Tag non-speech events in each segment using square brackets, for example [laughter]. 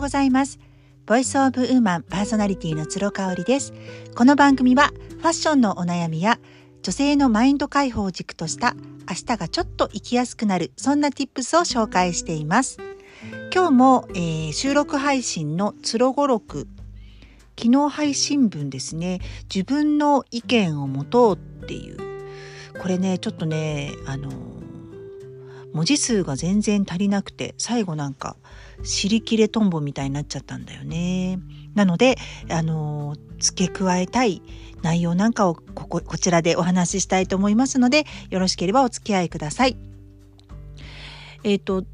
ございます。ボイスオブウーマンパーソナリティの鶴香織です。この番組はファッションのお悩みや女性のマインド解放を軸とした明日がちょっと生きやすくなるそんな tips を紹介しています。今日も、えー、収録配信の鶴語録昨日配信分ですね自分の意見を持とうっていうこれねちょっとねあの文字数が全然足りなくて最後なんか尻切れトンボみたいになっちゃったんだよね。なのであの付け加えたい内容なんかをこここちらでお話ししたいと思いますのでよろしければお付き合いください。えっ、ー、と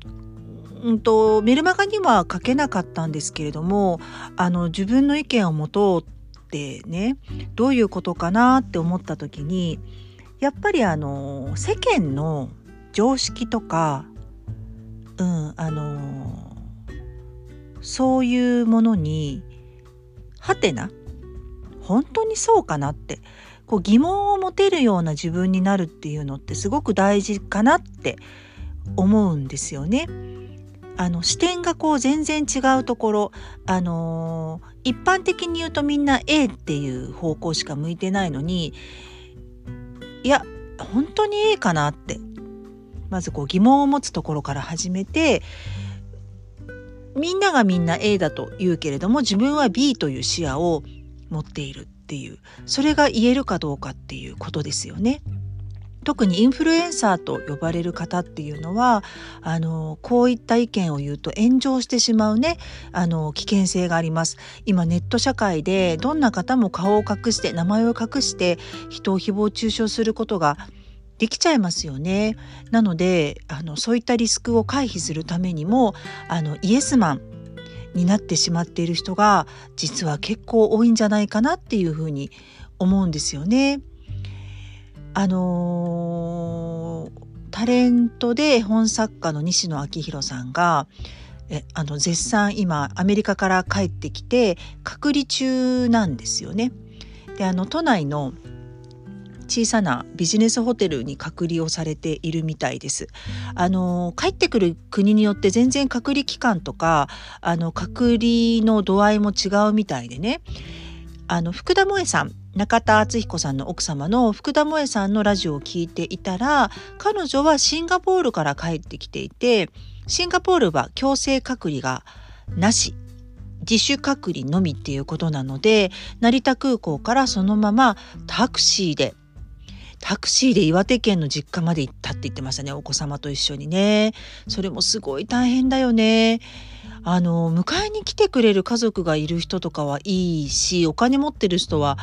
うんとメルマガには書けなかったんですけれどもあの自分の意見を持とうってねどういうことかなって思った時にやっぱりあの世間の常識とか、うん、あのそういうものにはてな本当にそうかなってこう疑問を持てるような自分になるっていうのってすごく大事かなって思うんですよね。あの視点がこう全然違うところあのー、一般的に言うとみんな A っていう方向しか向いてないのにいや本当に A かなってまずこう疑問を持つところから始めてみんながみんな A だと言うけれども自分は B という視野を持っているっていうそれが言えるかどうかっていうことですよね。特にインフルエンサーと呼ばれる方っていうのはあのこういった意見を言うと炎上してしまうねあの危険性があります今ネット社会でどんな方も顔を隠して名前を隠して人を誹謗中傷することができちゃいますよね。なのであのそういったリスクを回避するためにもあのイエスマンになってしまっている人が実は結構多いんじゃないかなっていうふうに思うんですよね。あのー、タレントで絵本作家の西野昭弘さんがえあの絶賛今アメリカから帰ってきて隔離中なんですよね。であの都内の小さなビジネスホテルに隔離をされているみたいです。あの帰ってくる国によって全然隔離期間とかあの隔離の度合いも違うみたいでねあの福田萌さん中田敦彦さんの奥様の福田萌さんのラジオを聞いていたら彼女はシンガポールから帰ってきていてシンガポールは強制隔離がなし自主隔離のみっていうことなので成田空港からそのままタクシーでタクシーで岩手県の実家まで行ったって言ってましたね。お子様と一緒にね。それもすごい大変だよね。あの迎えに来てくれる家族がいる人とかはいいしお金持ってる人は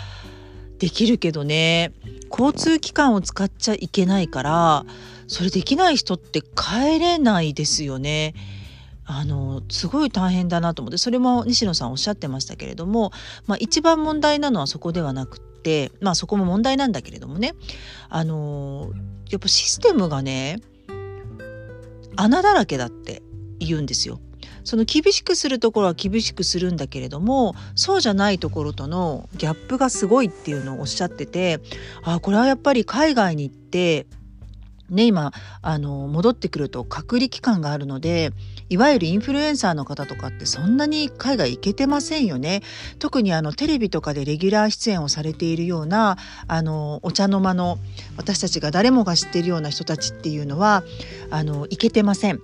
できるけどね。交通機関を使っちゃいけないからそれできない人って帰れないですよね。あのすごい大変だなと思ってそれも西野さんおっしゃってましたけれども、まあ、一番問題なのはそこではなくてまあそこも問題なんだけれどもねあのやっぱシステムがね穴だらけだって言うんですよ。その厳しくするところは厳しくするんだけれどもそうじゃないところとのギャップがすごいっていうのをおっしゃっててあこれはやっぱり海外に行ってね今あの戻ってくると隔離期間があるのでいわゆるインフルエンサーの方とかってそんなに海外行けてませんよね。特にあのテレビとかでレギュラー出演をされているようなあのお茶の間の私たちが誰もが知っているような人たちっていうのはあの行けてません。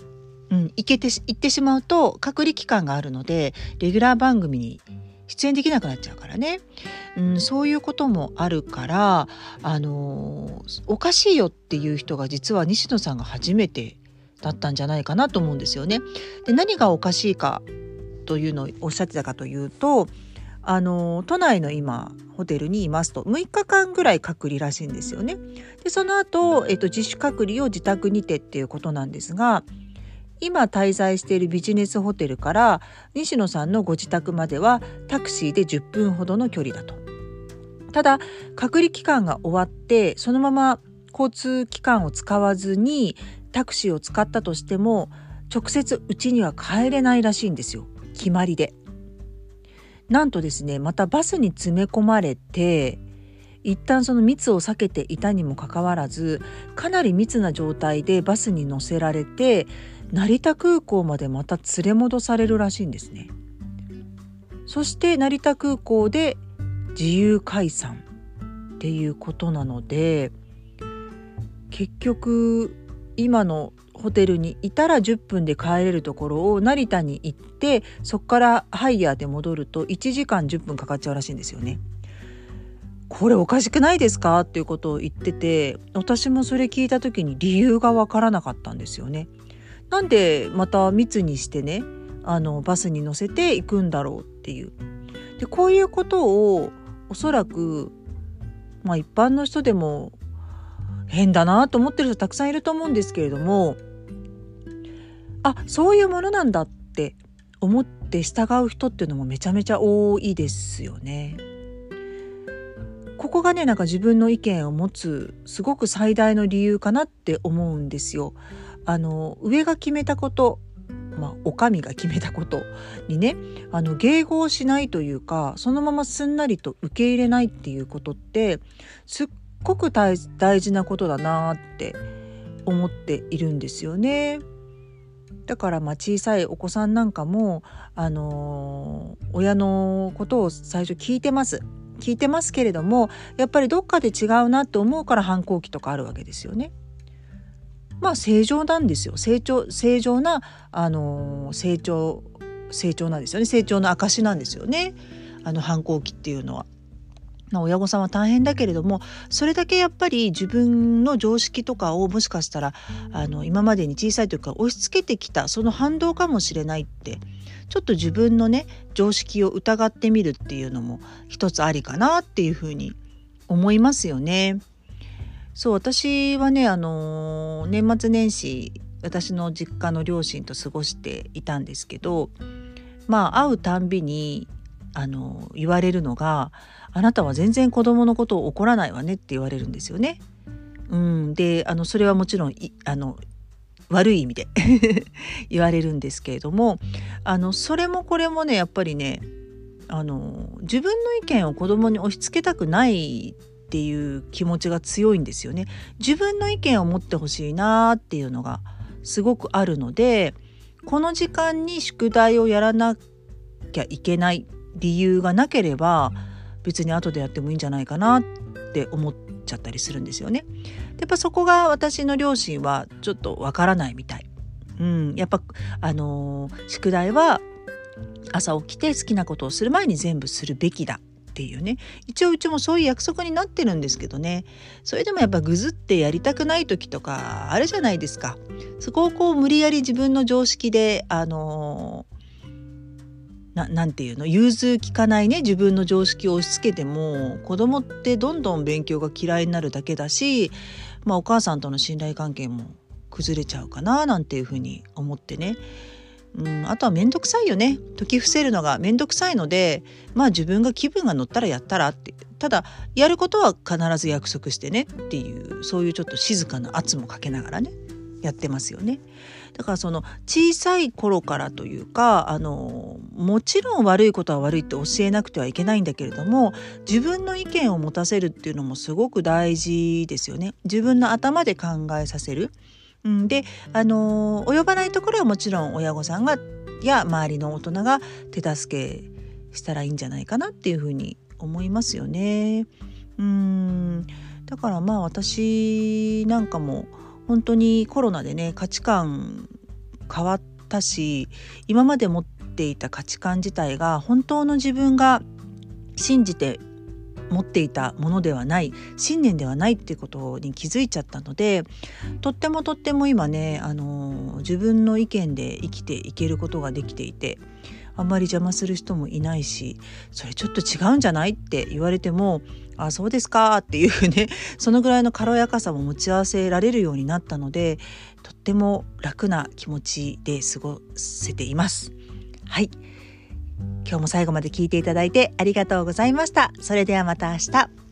うん、行けて行ってしまうと隔離期間があるのでレギュラー番組に出演できなくなっちゃうからね、うん、そういうこともあるからあのおかしいよっていう人が実は西野さんが初めてだったんじゃないかなと思うんですよね。で何がおかしいかというのをおっしゃってたかというとあの都内の今ホテルにいますと6日間ぐらい隔離らしいんですよね。でその後、えっと自主隔離を自宅にてっていうことなんですが今滞在しているビジネスホテルから西野さんのご自宅まではタクシーで10分ほどの距離だと。ただ隔離期間が終わってそのまま交通機関を使わずにタクシーを使ったとしても直接うちには帰れないらしいんですよ決まりで。なんとですねまたバスに詰め込まれて一旦その密を避けていたにもかかわらずかなり密な状態でバスに乗せられて成田空港までまた連れ戻されるらしいんですね。そして成田空港で自由解散っていうことなので結局今のホテルにいたら10分で帰れるところを成田に行ってそこからハイヤーで戻ると1時間10分かかっちゃうらしいんですよね。これおかしくないですか？っていうことを言ってて私もそれ聞いた時に理由がわからなかったんですよね。なんでまた密にしてねあのバスに乗せて行くんだろうっていう。でこういうことをおそらく、まあ、一般の人でも変だなと思ってる人たくさんいると思うんですけれどもあそういうものなんだって思って従う人っていうのもめちゃめちゃ多いですよね。ここがねなんか自分の意見を持つすごく最大の理由かなって思うんですよ。あの上が決めたことまあ、お上が決めたことにねあの迎合しないというかそのまますんなりと受け入れないっていうことってすっごく大事なことだなって思っているんですよね。だからまあ小さいお子さんなんかも、あのー、親のことを最初聞いてます聞いてますけれどもやっぱりどっかで違うなって思うから反抗期とかあるわけですよね。まあ正常なんですよ成長正常な、あのー、成長成長なんですよね成長の証なんですよねあの反抗期っていうのは。親御さんは大変だけれどもそれだけやっぱり自分の常識とかをもしかしたらあの今までに小さい時から押し付けてきたその反動かもしれないってちょっと自分のね常識を疑ってみるっていうのも一つありかなっていうふうに思いますよね。そう私はねあの年末年始私の実家の両親と過ごしていたんですけどまあ会うたんびにあの言われるのがあなたは全然子供のことを怒らないわねって言われるんですよね。うん、であのそれはもちろんあの悪い意味で [laughs] 言われるんですけれどもあのそれもこれもねやっぱりねあの自分の意見を子供に押し付けたくないっていう気持ちが強いんですよね。自分の意見を持ってほしいなっていうのがすごくあるのでこの時間に宿題をやらなきゃいけない理由がなければ別に後でやってもいいんじゃないかなって思っちゃったりするんですよね。やっぱそこが私の両親はちょっとわからないみたい。うん、やっぱあのー、宿題は朝起きて好きなことをする前に全部するべきだっていうね。一応うちもそういう約束になってるんですけどね。それでもやっぱぐずってやりたくない時とかあるじゃないですか。そこをこう無理やり自分の常識であのー何て言うの？融通きかないね自分の常識を押し付けても子供ってどんどん勉強が嫌いになるだけだし、まあ、お母さんとの信頼関係も崩れちゃうかななんていうふうに思ってね。うん、あとは面倒くさいよね。解き伏せるのが面倒くさいのでまあ自分が気分が乗ったらやったらってただやることは必ず約束してねっていうそういうちょっと静かな圧もかけながらね。やってますよね。だからその小さい頃からというかあのもちろん悪いことは悪いって教えなくてはいけないんだけれども自分の意見を持たせるっていうのもすごく大事ですよね。自分の頭で考えさせる。うん、であの及ばないところはもちろん親御さんがや周りの大人が手助けしたらいいんじゃないかなっていうふうに思いますよね。うんだからまあ私なんかも本当にコロナでね価値観変わったし今まで持っていた価値観自体が本当の自分が信じて持っていたものではない信念ではないっていうことに気づいちゃったのでとってもとっても今ね、あの自分の意見で生きていけることができていてあんまり邪魔する人もいないしそれちょっと違うんじゃないって言われてもあそうですかっていうね [laughs] そのぐらいの軽やかさも持ち合わせられるようになったのでとっても楽な気持ちで過ごせています。はい今日も最後まで聞いていただいてありがとうございました。それではまた明日。